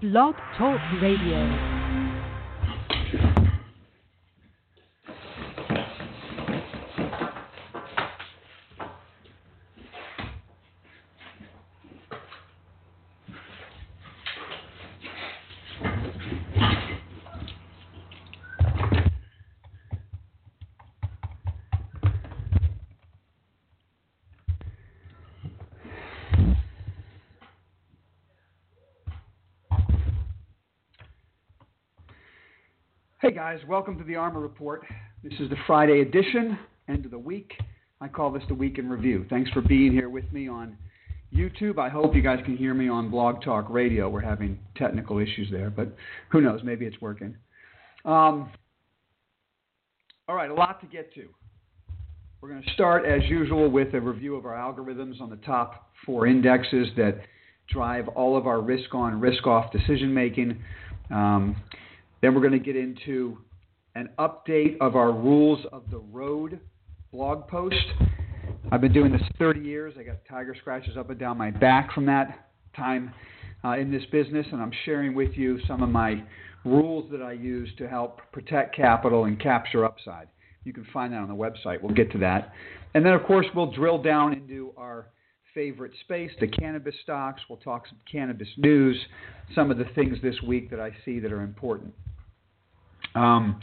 Blog Talk Radio. Hey guys, welcome to the ARMR Report. This is the Friday edition, end of the week. I call this the Week in Review. Thanks for being here with me on YouTube. I hope you guys can hear me on Blog Talk Radio. We're having technical issues there, but who knows? Maybe it's working. Um, all right, a lot to get to. We're going to start, as usual, with a review of our algorithms on the top four indexes that drive all of our risk on, risk off decision making. Um, then we're going to get into an update of our Rules of the Road blog post. I've been doing this 30 years. I got tiger scratches up and down my back from that time uh, in this business, and I'm sharing with you some of my rules that I use to help protect capital and capture upside. You can find that on the website. We'll get to that. And then, of course, we'll drill down into our favorite space, the cannabis stocks. We'll talk some cannabis news, some of the things this week that I see that are important. Um,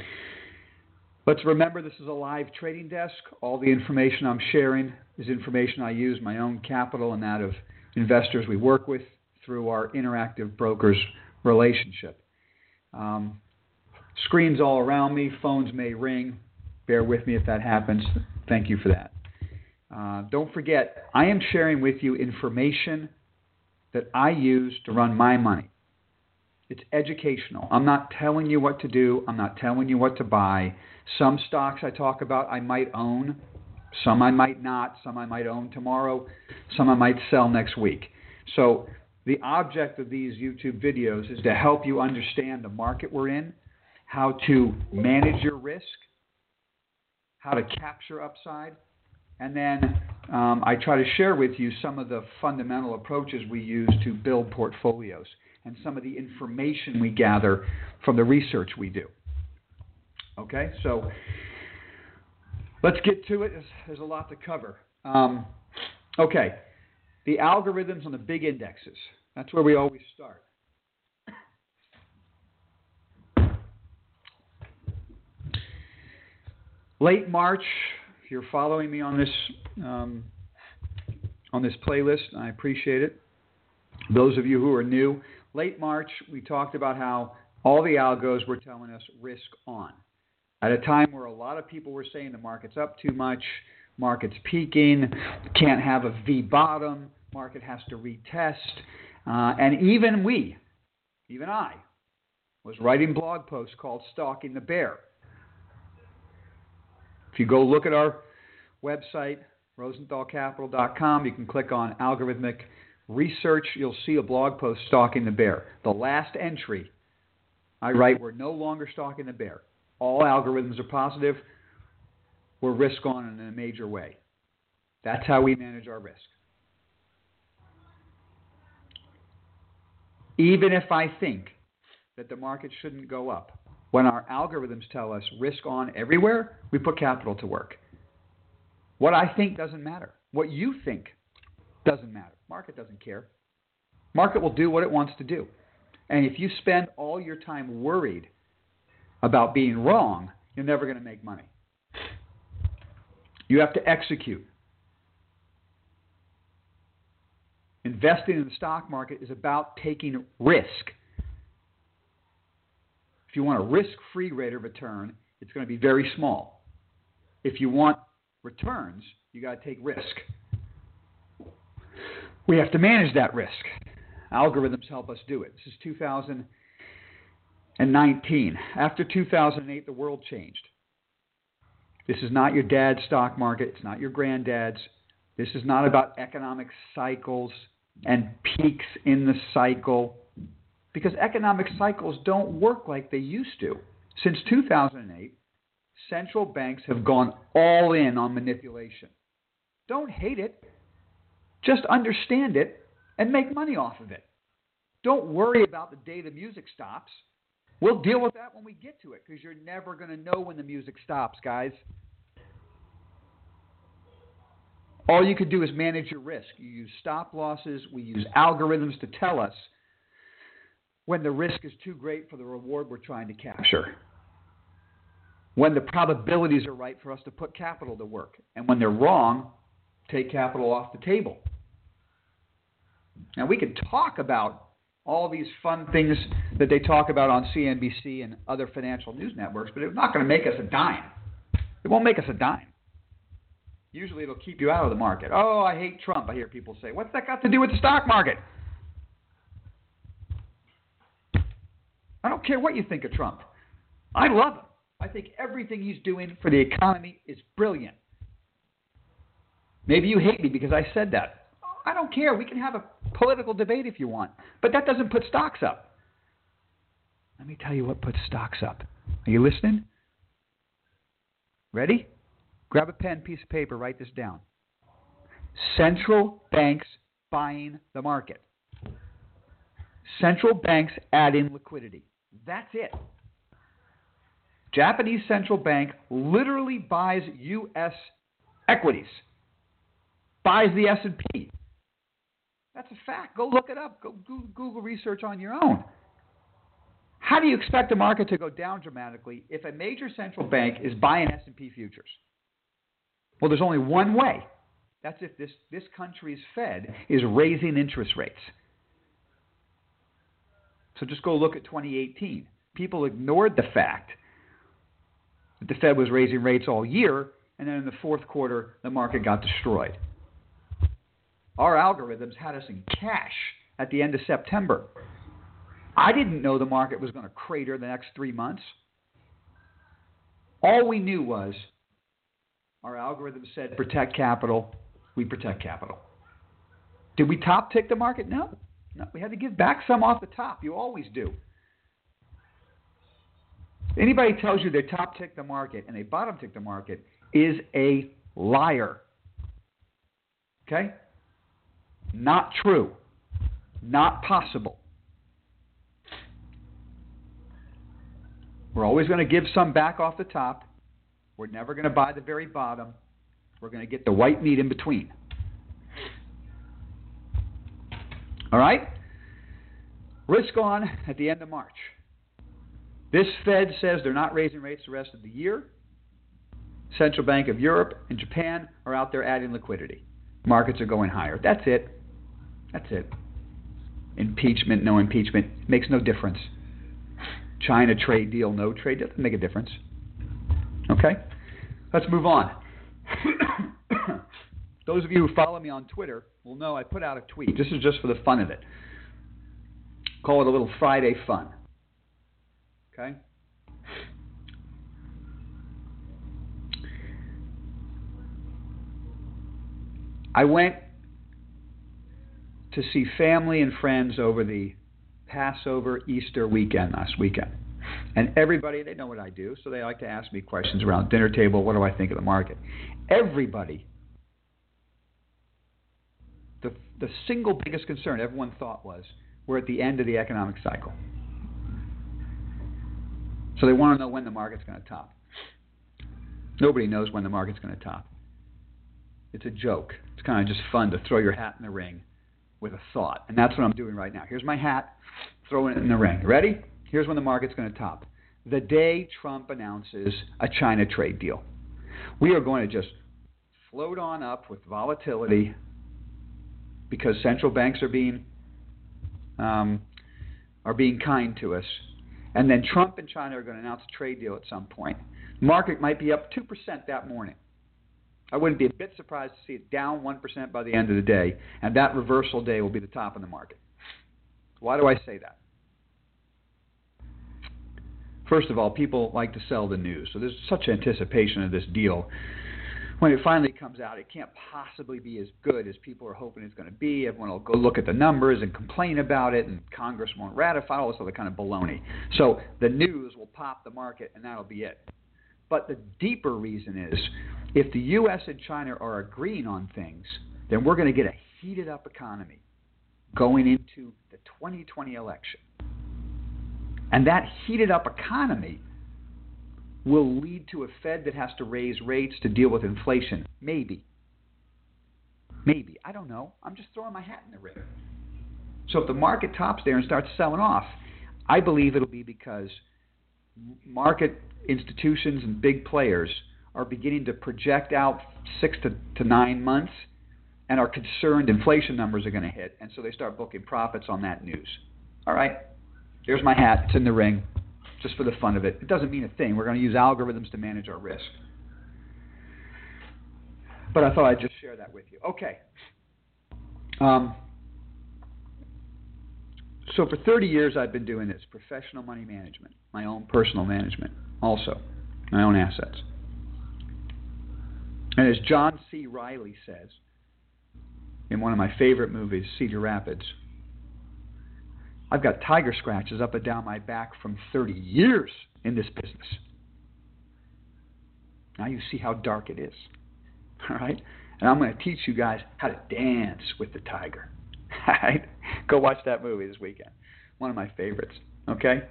let's remember this is a live trading desk. All the information I'm sharing is information I use my own capital and that of investors we work with through our interactive brokers relationship. Um, screens all around me, phones may ring. Bear with me if that happens. Thank you for that. Uh, don't forget, I am sharing with you information that I use to run my money. It's educational. I'm not telling you what to do. I'm not telling you what to buy. Some stocks I talk about I might own. Some I might not. Some I might own tomorrow. Some I might sell next week. So, the object of these YouTube videos is to help you understand the market we're in, how to manage your risk, how to capture upside, and then um, I try to share with you some of the fundamental approaches we use to build portfolios and some of the information we gather from the research we do. Okay, so let's get to it. There's a lot to cover. Um, okay, the algorithms on the big indexes. That's where we always start. Late March, if you're following me on this um, on this playlist, I appreciate it. Those of you who are new, late March, we talked about how all the algos were telling us risk on. At a time where a lot of people were saying the market's up too much, market's peaking, can't have a V bottom, market has to retest. Uh, and even we, even I, was writing blog posts called Stalking the Bear. If you go look at our website, rosenthalcapital.com, you can click on algorithmic research, you'll see a blog post stalking the bear. The last entry, I write, we're no longer stalking the bear. All algorithms are positive. We're risk on in a major way. That's how we manage our risk. Even if I think that the market shouldn't go up, when our algorithms tell us risk on everywhere, we put capital to work. What I think doesn't matter. What you think doesn't matter. Market doesn't care. Market will do what it wants to do. And if you spend all your time worried about being wrong, you're never going to make money. You have to execute. Investing in the stock market is about taking risk. If you want a risk free rate of return, it's going to be very small. If you want returns, you got to take risk. We have to manage that risk. Algorithms help us do it. This is 2019. After 2008, the world changed. This is not your dad's stock market, it's not your granddad's. This is not about economic cycles and peaks in the cycle because economic cycles don't work like they used to. Since 2008, central banks have gone all in on manipulation. Don't hate it, just understand it and make money off of it. Don't worry about the day the music stops. We'll deal with that when we get to it because you're never going to know when the music stops, guys. All you can do is manage your risk. You use stop losses, we use algorithms to tell us when the risk is too great for the reward we're trying to capture. When the probabilities are right for us to put capital to work. And when they're wrong, take capital off the table. Now, we can talk about all these fun things that they talk about on CNBC and other financial news networks, but it's not going to make us a dime. It won't make us a dime. Usually it'll keep you out of the market. Oh, I hate Trump, I hear people say. What's that got to do with the stock market? I don't care what you think of Trump. I love him. I think everything he's doing for the economy is brilliant. Maybe you hate me because I said that. I don't care. We can have a political debate if you want. But that doesn't put stocks up. Let me tell you what puts stocks up. Are you listening? Ready? Grab a pen, piece of paper, write this down. Central banks buying the market. Central banks adding liquidity. That's it. Japanese central bank literally buys US equities. Buys the S&P. That's a fact. Go look it up. Go Google research on your own. How do you expect the market to go down dramatically if a major central bank is buying S&P futures? Well, there's only one way. That's if this, this country's Fed is raising interest rates. So just go look at 2018. People ignored the fact that the Fed was raising rates all year, and then in the fourth quarter, the market got destroyed. Our algorithms had us in cash at the end of September. I didn't know the market was going to crater the next three months. All we knew was our algorithm said protect capital. We protect capital. Did we top tick the market? No. No, we had to give back some off the top. You always do. Anybody tells you they top tick the market and they bottom tick the market is a liar. Okay? Not true. Not possible. We're always going to give some back off the top we're never going to buy the very bottom. We're going to get the white meat in between. All right? Risk on at the end of March. This Fed says they're not raising rates the rest of the year. Central Bank of Europe and Japan are out there adding liquidity. Markets are going higher. That's it. That's it. Impeachment, no impeachment, makes no difference. China trade deal, no trade deal, doesn't make a difference. Okay? Let's move on. Those of you who follow me on Twitter will know I put out a tweet. This is just for the fun of it. Call it a little Friday fun. Okay? I went to see family and friends over the Passover Easter weekend last weekend. And everybody, they know what I do, so they like to ask me questions around dinner table. What do I think of the market? Everybody, the, the single biggest concern everyone thought was we're at the end of the economic cycle. So they want to know when the market's going to top. Nobody knows when the market's going to top. It's a joke. It's kind of just fun to throw your hat in the ring with a thought. And that's what I'm doing right now. Here's my hat, throwing it in the ring. Ready? Here's when the market's going to top. The day Trump announces a China trade deal. We are going to just float on up with volatility because central banks are being um, are being kind to us. And then Trump and China are going to announce a trade deal at some point. Market might be up 2% that morning. I wouldn't be a bit surprised to see it down 1% by the end of the day, and that reversal day will be the top in the market. Why do I say that? First of all, people like to sell the news. So there's such anticipation of this deal. When it finally comes out, it can't possibly be as good as people are hoping it's going to be. Everyone will go look at the numbers and complain about it, and Congress won't ratify all this other kind of baloney. So the news will pop the market, and that'll be it. But the deeper reason is if the U.S. and China are agreeing on things, then we're going to get a heated up economy. going into the 2020 election. And that heated up economy will lead to a Fed that has to raise rates to deal with inflation. Maybe. Maybe. I don't know. I'm just throwing my hat in the ring. So if the market tops there and starts selling off, I believe it'll be because market institutions and big players are beginning to project out six to, to nine months and are concerned inflation numbers are going to hit, and so they start booking profits on that news. All right, there's my hat. It's in the ring, just for the fun of it. It doesn't mean a thing. We're going to use algorithms to manage our risk. But I thought I'd just share that with you. Okay. Um, so for 30 years, I've been doing this professional money management, my own personal management, also my own assets. And as John C. Reilly says in one of my favorite movies, Cedar Rapids, I've got tiger scratches up and down my back from 30 years in this business. Now you see how dark it is. All right? And I'm going to teach you guys how to dance with the tiger. All right? Go watch that movie this weekend. One of my favorites. Okay?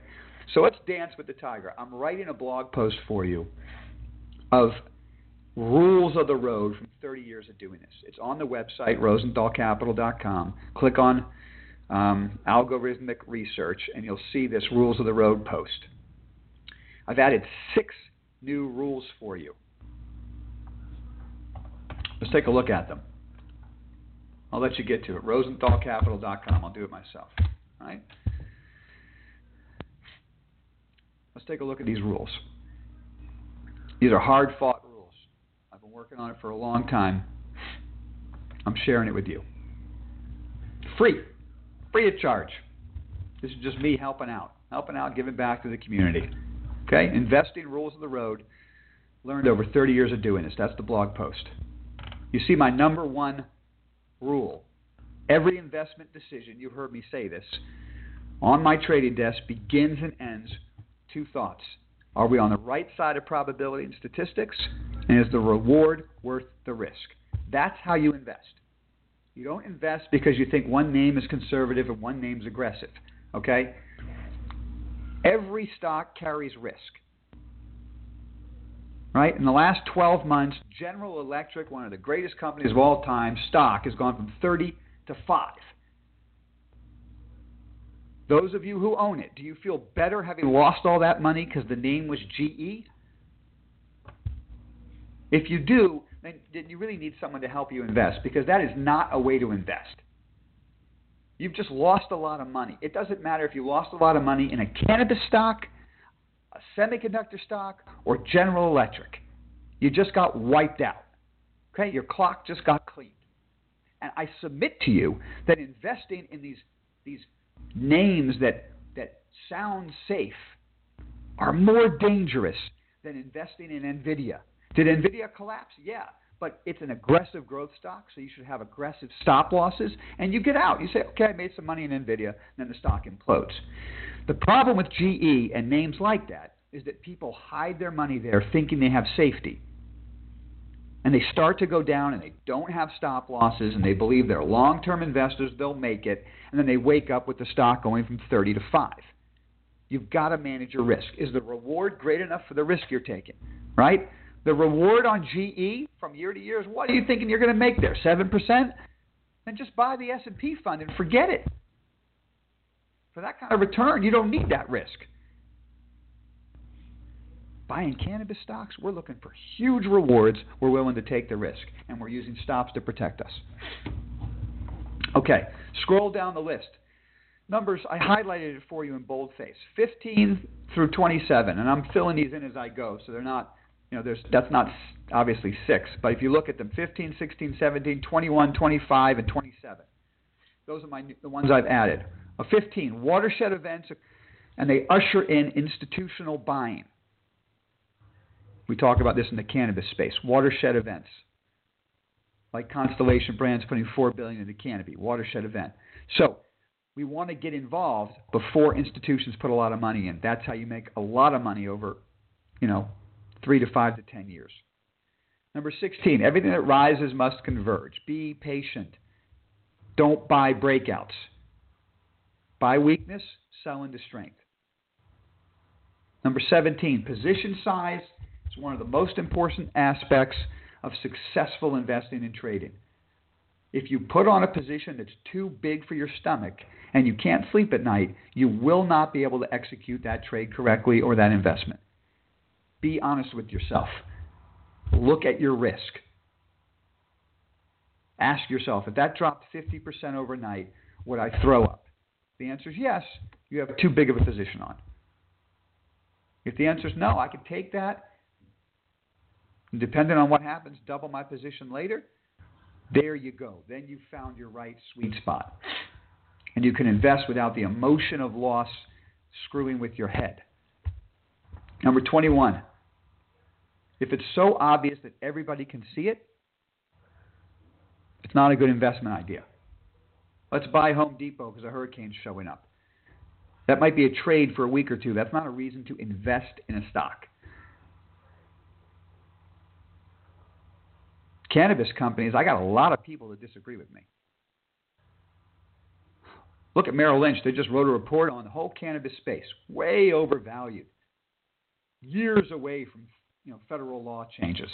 So let's dance with the tiger. I'm writing a blog post for you of rules of the road from 30 years of doing this. It's on the website, rosenthalcapital.com. Click on um, algorithmic research, and you'll see this rules of the road post. I've added six new rules for you. Let's take a look at them. I'll let you get to it. RosenthalCapital.com. I'll do it myself. All right? Let's take a look at these rules. These are hard fought rules. I've been working on it for a long time. I'm sharing it with you. Free. Free of charge. This is just me helping out. Helping out, giving back to the community. Okay? Investing rules of the road. Learned over 30 years of doing this. That's the blog post. You see my number one rule. Every investment decision, you've heard me say this, on my trading desk begins and ends two thoughts. Are we on the right side of probability and statistics? And is the reward worth the risk? That's how you invest. You don't invest because you think one name is conservative and one name is aggressive. Okay? Every stock carries risk. Right? In the last 12 months, General Electric, one of the greatest companies of all time, stock has gone from 30 to 5. Those of you who own it, do you feel better having lost all that money because the name was GE? If you do, then, you really need someone to help you invest because that is not a way to invest. You've just lost a lot of money. It doesn't matter if you lost a lot of money in a cannabis stock, a semiconductor stock, or General Electric. You just got wiped out. Okay? Your clock just got cleaned. And I submit to you that investing in these these names that that sound safe are more dangerous than investing in Nvidia. Did Nvidia collapse? Yeah, but it's an aggressive growth stock, so you should have aggressive stop losses, and you get out. You say, okay, I made some money in Nvidia, and then the stock implodes. The problem with GE and names like that is that people hide their money there thinking they have safety. And they start to go down and they don't have stop losses and they believe they're long term investors, they'll make it, and then they wake up with the stock going from 30 to 5. You've got to manage your risk. Is the reward great enough for the risk you're taking? Right? The reward on GE from year to year is what are you thinking you're going to make there? 7%? Then just buy the S&P fund and forget it. For that kind of return, you don't need that risk. Buying cannabis stocks, we're looking for huge rewards. We're willing to take the risk, and we're using stops to protect us. Okay, scroll down the list. Numbers, I highlighted it for you in boldface 15 through 27, and I'm filling these in as I go, so they're not, you know, there's, that's not obviously six, but if you look at them 15, 16, 17, 21, 25, and 27, those are my, the ones I've added. A 15, watershed events, and they usher in institutional buying. We talk about this in the cannabis space. Watershed events like Constellation Brands putting four billion into Canopy, watershed event. So we want to get involved before institutions put a lot of money in. That's how you make a lot of money over, you know, three to five to ten years. Number 16, everything that rises must converge. Be patient. Don't buy breakouts. Buy weakness, sell into strength. Number 17, position size one of the most important aspects of successful investing and trading. If you put on a position that's too big for your stomach and you can't sleep at night, you will not be able to execute that trade correctly or that investment. Be honest with yourself. Look at your risk. Ask yourself if that dropped 50% overnight, would I throw up? The answer is yes. You have too big of a position on. If the answer is no, I can take that. Depending on what happens, double my position later. There you go. Then you found your right sweet spot. And you can invest without the emotion of loss screwing with your head. Number 21. If it's so obvious that everybody can see it, it's not a good investment idea. Let's buy Home Depot because a hurricane's showing up. That might be a trade for a week or two. That's not a reason to invest in a stock. Cannabis companies, I got a lot of people that disagree with me. Look at Merrill Lynch. They just wrote a report on the whole cannabis space, way overvalued, years away from you know, federal law changes.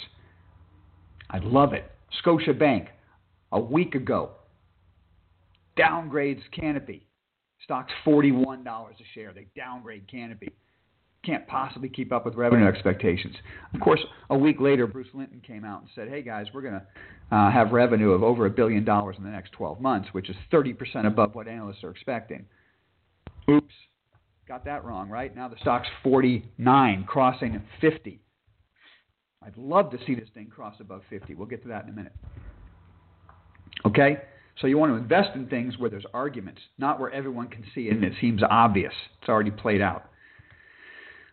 I love it. Scotia Bank, a week ago, downgrades Canopy. Stock's $41 a share. They downgrade Canopy. Can't possibly keep up with revenue expectations. Of course, a week later, Bruce Linton came out and said, hey guys, we're going to uh, have revenue of over a billion dollars in the next 12 months, which is 30% above what analysts are expecting. Oops. Got that wrong, right? Now the stock's 49, crossing 50. I'd love to see this thing cross above 50. We'll get to that in a minute. Okay? So you want to invest in things where there's arguments, not where everyone can see it and it seems obvious. It's already played out.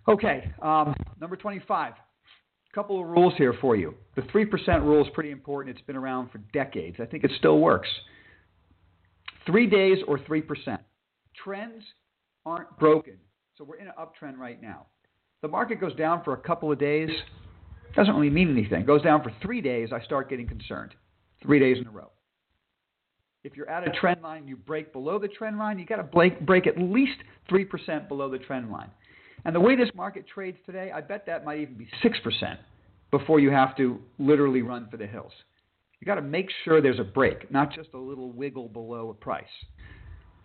Okay, um, number 25. A couple of rules here for you. The 3% rule is pretty important. It's been around for decades. I think it still works. Three days or 3%. Trends aren't broken. So we're in an uptrend right now. The market goes down for a couple of days. Doesn't really mean anything. It goes down for three days. I start getting concerned. Three days in a row. If you're at a trend line, you break below the trend line, you got to break, break at least 3% below the trend line. And the way this market trades today, I bet that might even be 6% before you have to literally run for the hills. You got to make sure there's a break, not just a little wiggle below a price.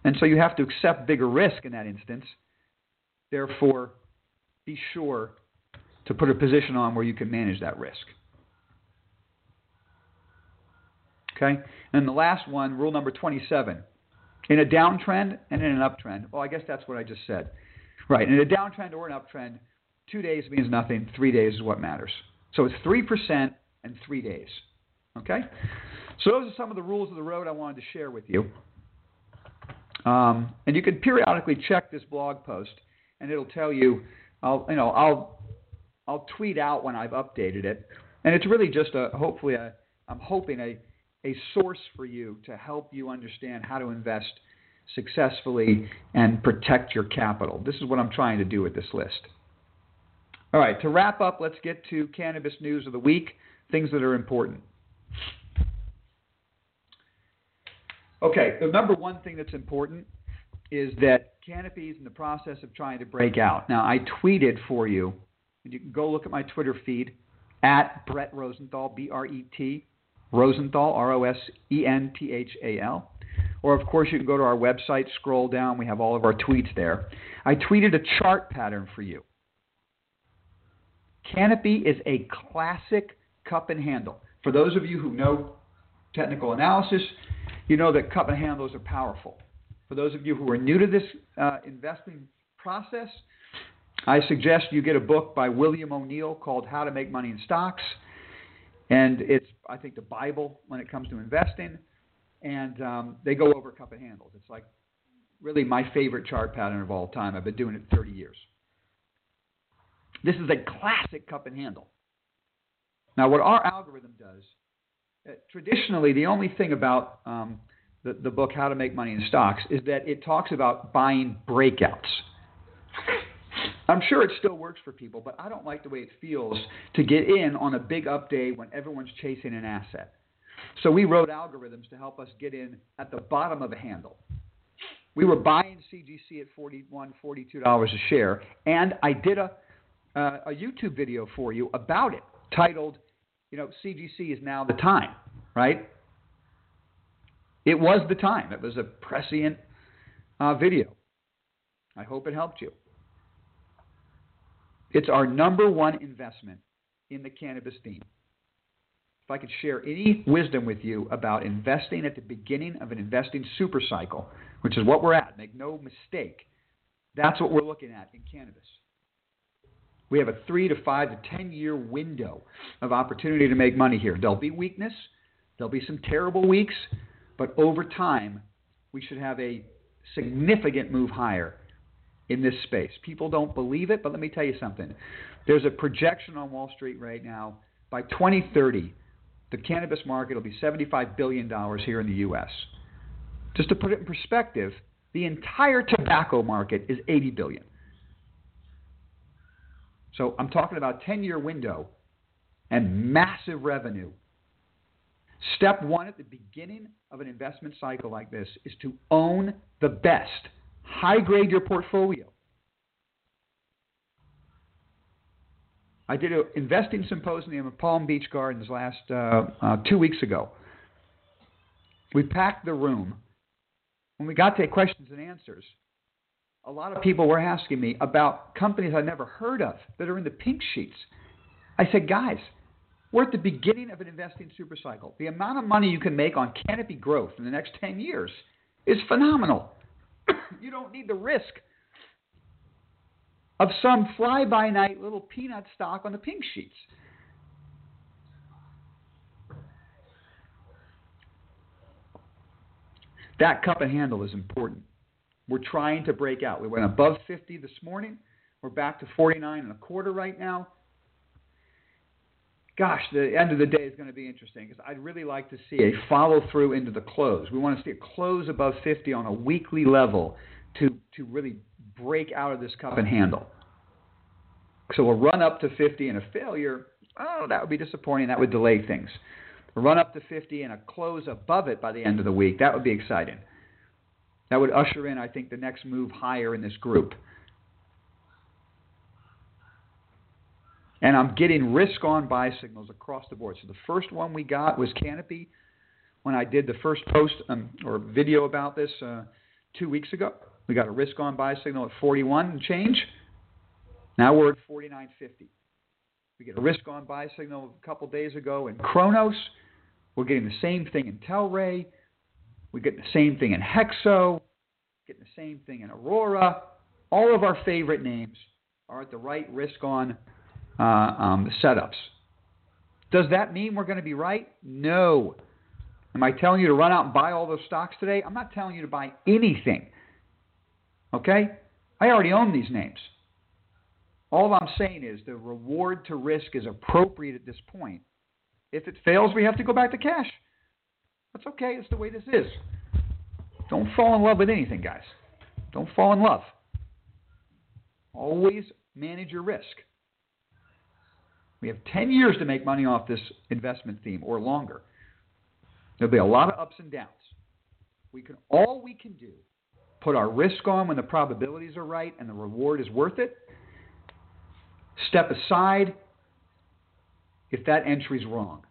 And so you have to accept bigger risk in that instance. Therefore, be sure to put a position on where you can manage that risk. Okay? And the last one, rule number 27. In a downtrend and in an uptrend, well, I guess that's what I just said. Right. In a downtrend or an uptrend, two days means nothing, three days is what matters. So it's 3% and three days. Okay? So those are some of the rules of the road I wanted to share with you. Um, and you can periodically check this blog post, and it'll tell you. I'll you know I'll I'll tweet out when I've updated it, and it's really just a hopefully a I'm hoping a a source for you to help you understand how to invest successfully and protect your capital. This is what I'm trying to do with this list. All right, to wrap up, let's get to cannabis news of the week, things that are important. Okay, the number one thing that's important is that Canopy is in the process of trying to break out. Now, I tweeted for you, and you can go look at my Twitter feed at Brett Rosenthal, B R E T Rosenthal, R O S E N T H A L. Or, of course, you can go to our website, scroll down, we have all of our tweets there. I tweeted a chart pattern for you. Canopy is a classic cup and handle. For those of you who know technical analysis, you know that cup and handles are powerful. For those of you who are new to this uh, investing process, I suggest you get a book by William O'Neill called How to Make Money in Stocks. And it's, I think, the Bible when it comes to investing. And um, they go over cup and handles. It's like really my favorite chart pattern of all time. I've been doing it 30 years. This is a classic cup and handle. Now, what our algorithm does, uh, traditionally, the only thing about um, the, the book, How to Make Money in Stocks, is that it talks about buying breakouts. I'm sure it still works for people, but I don't like the way it feels to get in on a big up day when everyone's chasing an asset. So we wrote algorithms to help us get in at the bottom of a handle. We were buying CGC at 41 $42 a share, and I did a, uh, a YouTube video for you about it titled, you know, CGC is now the time, right? It was the time. It was a prescient uh, video. I hope it helped you. It's our number one investment in the cannabis theme. If I could share any wisdom with you about investing at the beginning of an investing super cycle, which is what we're at, make no mistake, that's what we're looking at in cannabis. We have a three to five to ten year window of opportunity to make money here. There'll be weakness, there'll be some terrible weeks, but over time, we should have a significant move higher in this space. People don't believe it, but let me tell you something. There's a projection on Wall Street right now. By 2030, the cannabis market will be $75 billion here in the U.S. Just to put it in perspective, the entire tobacco market is 80 billion. So I'm talking about 10-year window and massive revenue. Step one at the beginning of an investment cycle like this is to own the best. High grade your portfolio. I did an investing symposium at Palm Beach Gardens last uh, uh, two weeks ago. We packed the room. When we got to questions and answers, a lot of people were asking me about companies I'd never heard of that are in the pink sheets. I said, guys, we're at the beginning of an investing supercycle. The amount of money you can make on canopy growth in the next 10 years is phenomenal. you don't need the risk of some fly by night little peanut stock on the pink sheets. That cup and handle is important. We're trying to break out. We went above 50 this morning. We're back to 49 and a quarter right now. Gosh, the end of the day is going to be interesting because I'd really like to see a follow through into the close. We want to see a close above 50 on a weekly level to, to really break out of this cup and handle. So a run up to 50 and a failure, oh, that would be disappointing. That would delay things. A run up to 50 and a close above it by the end of the week, that would be exciting. That would usher in, I think, the next move higher in this group. And I'm getting risk on buy signals across the board. So the first one we got was Canopy when I did the first post um, or video about this uh, two weeks ago. We got a risk on buy signal at 41 and change. Now we're at 49.50. We get a risk on buy signal a couple days ago in Cronos. We're getting the same thing in Tilray. We get the same thing in Hexo. Getting the same thing in Aurora. All of our favorite names are at the right risk on uh, um, setups. Does that mean we're going to be right? No. Am I telling you to run out and buy all those stocks today? I'm not telling you to buy anything. Okay? I already own these names. All I'm saying is the reward to risk is appropriate at this point. If it fails, we have to go back to cash. That's okay. It's the way this is. Don't fall in love with anything, guys. Don't fall in love. Always manage your risk. We have 10 years to make money off this investment theme or longer. There'll be a lot of ups and downs. We can all we can do put our risk on when the probabilities are right and the reward is worth it. Step aside if that entry's wrong.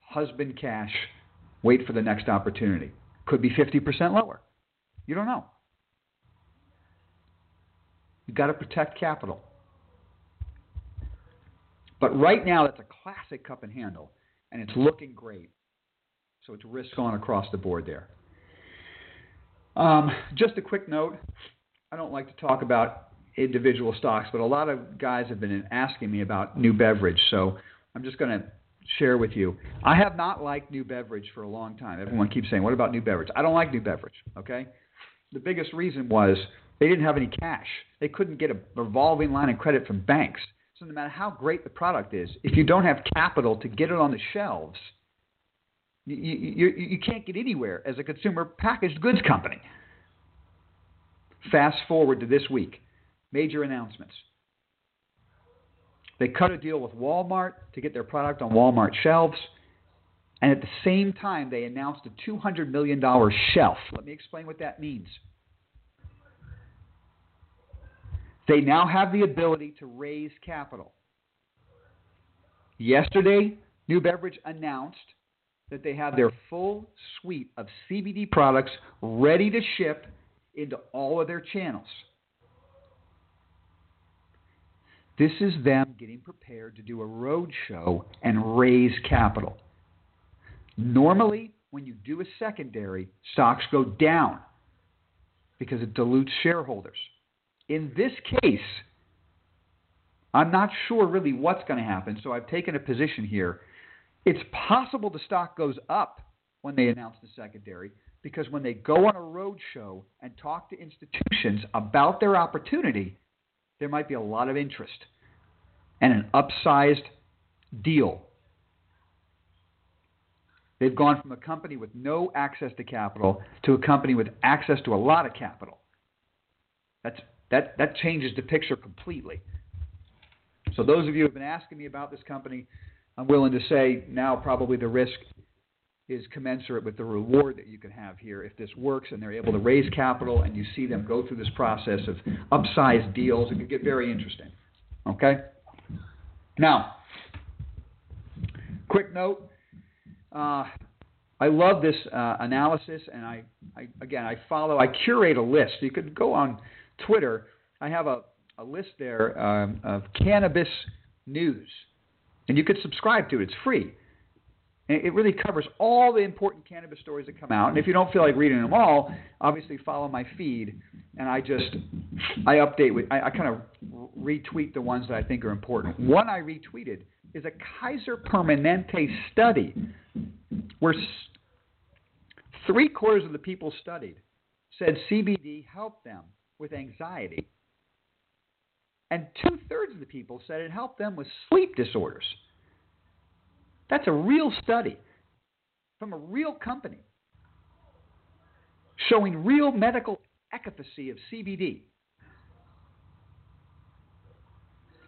Husband cash, wait for the next opportunity. Could be 50% lower. You don't know. You've got to protect capital. But right now, that's a classic cup and handle, and it's looking great. So it's risk on across the board there. Um, just a quick note I don't like to talk about individual stocks, but a lot of guys have been asking me about new beverage. So I'm just going to share with you. I have not liked new beverage for a long time. Everyone keeps saying, What about new beverage? I don't like new beverage, okay? The biggest reason was they didn't have any cash. They couldn't get a revolving line of credit from banks. So no matter how great the product is, if you don't have capital to get it on the shelves, you, you, you can't get anywhere as a consumer packaged goods company. Fast forward to this week, major announcements. They cut a deal with Walmart to get their product on Walmart shelves. And at the same time, they announced a $200 million shelf. Let me explain what that means. They now have the ability to raise capital. Yesterday, New Beverage announced that they have their full suite of CBD products ready to ship into all of their channels. This is them getting prepared to do a road show and raise capital. Normally, when you do a secondary, stocks go down because it dilutes shareholders. In this case, I'm not sure really what's going to happen, so I've taken a position here. It's possible the stock goes up when they announce the secondary because when they go on a road show and talk to institutions about their opportunity, there might be a lot of interest and an upsized deal. They've gone from a company with no access to capital to a company with access to a lot of capital. That's, that, that changes the picture completely. So, those of you who have been asking me about this company, I'm willing to say now probably the risk is commensurate with the reward that you can have here if this works and they're able to raise capital and you see them go through this process of upsized deals. It could get very interesting. Okay? Now, quick note. Uh, I love this uh, analysis, and I, I, again I follow. I curate a list. You could go on Twitter. I have a, a list there um, of cannabis news, and you could subscribe to it. It's free. It really covers all the important cannabis stories that come out. And if you don't feel like reading them all, obviously follow my feed, and I just I update with I, I kind of retweet the ones that I think are important. One I retweeted is a Kaiser Permanente study where three quarters of the people studied said CBD helped them with anxiety, and two thirds of the people said it helped them with sleep disorders. That's a real study from a real company showing real medical efficacy of CBD.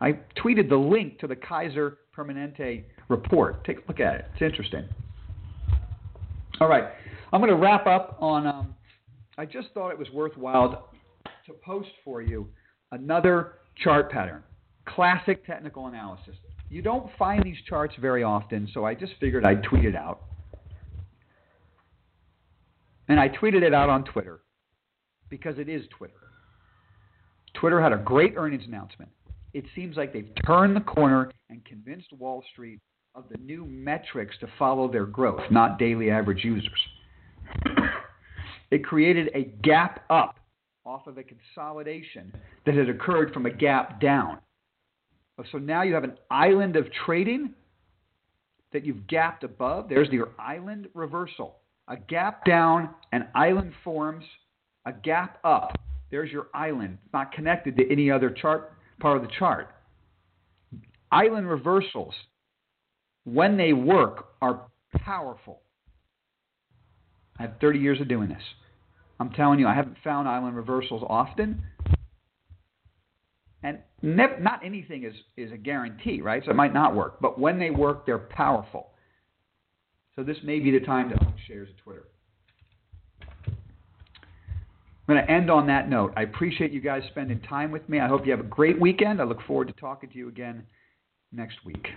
I tweeted the link to the Kaiser Permanente report. Take a look at it. It's interesting. All right. I'm going to wrap up on. Um, I just thought it was worthwhile to post for you another chart pattern, classic technical analysis. You don't find these charts very often, so I just figured I'd tweet it out. And I tweeted it out on Twitter because it is Twitter. Twitter had a great earnings announcement. It seems like they've turned the corner and convinced Wall Street of the new metrics to follow their growth, not daily average users. it created a gap up off of a consolidation that had occurred from a gap down. So now you have an island of trading that you've gapped above. There's your island reversal. A gap down, an island forms, a gap up. There's your island. It's not connected to any other chart part of the chart. Island reversals, when they work, are powerful. I have 30 years of doing this. I'm telling you, I haven't found island reversals often, and not anything is, is a guarantee, right? So it might not work. But when they work, they're powerful. So this may be the time to own shares of Twitter. I'm going to end on that note. I appreciate you guys spending time with me. I hope you have a great weekend. I look forward to talking to you again next week.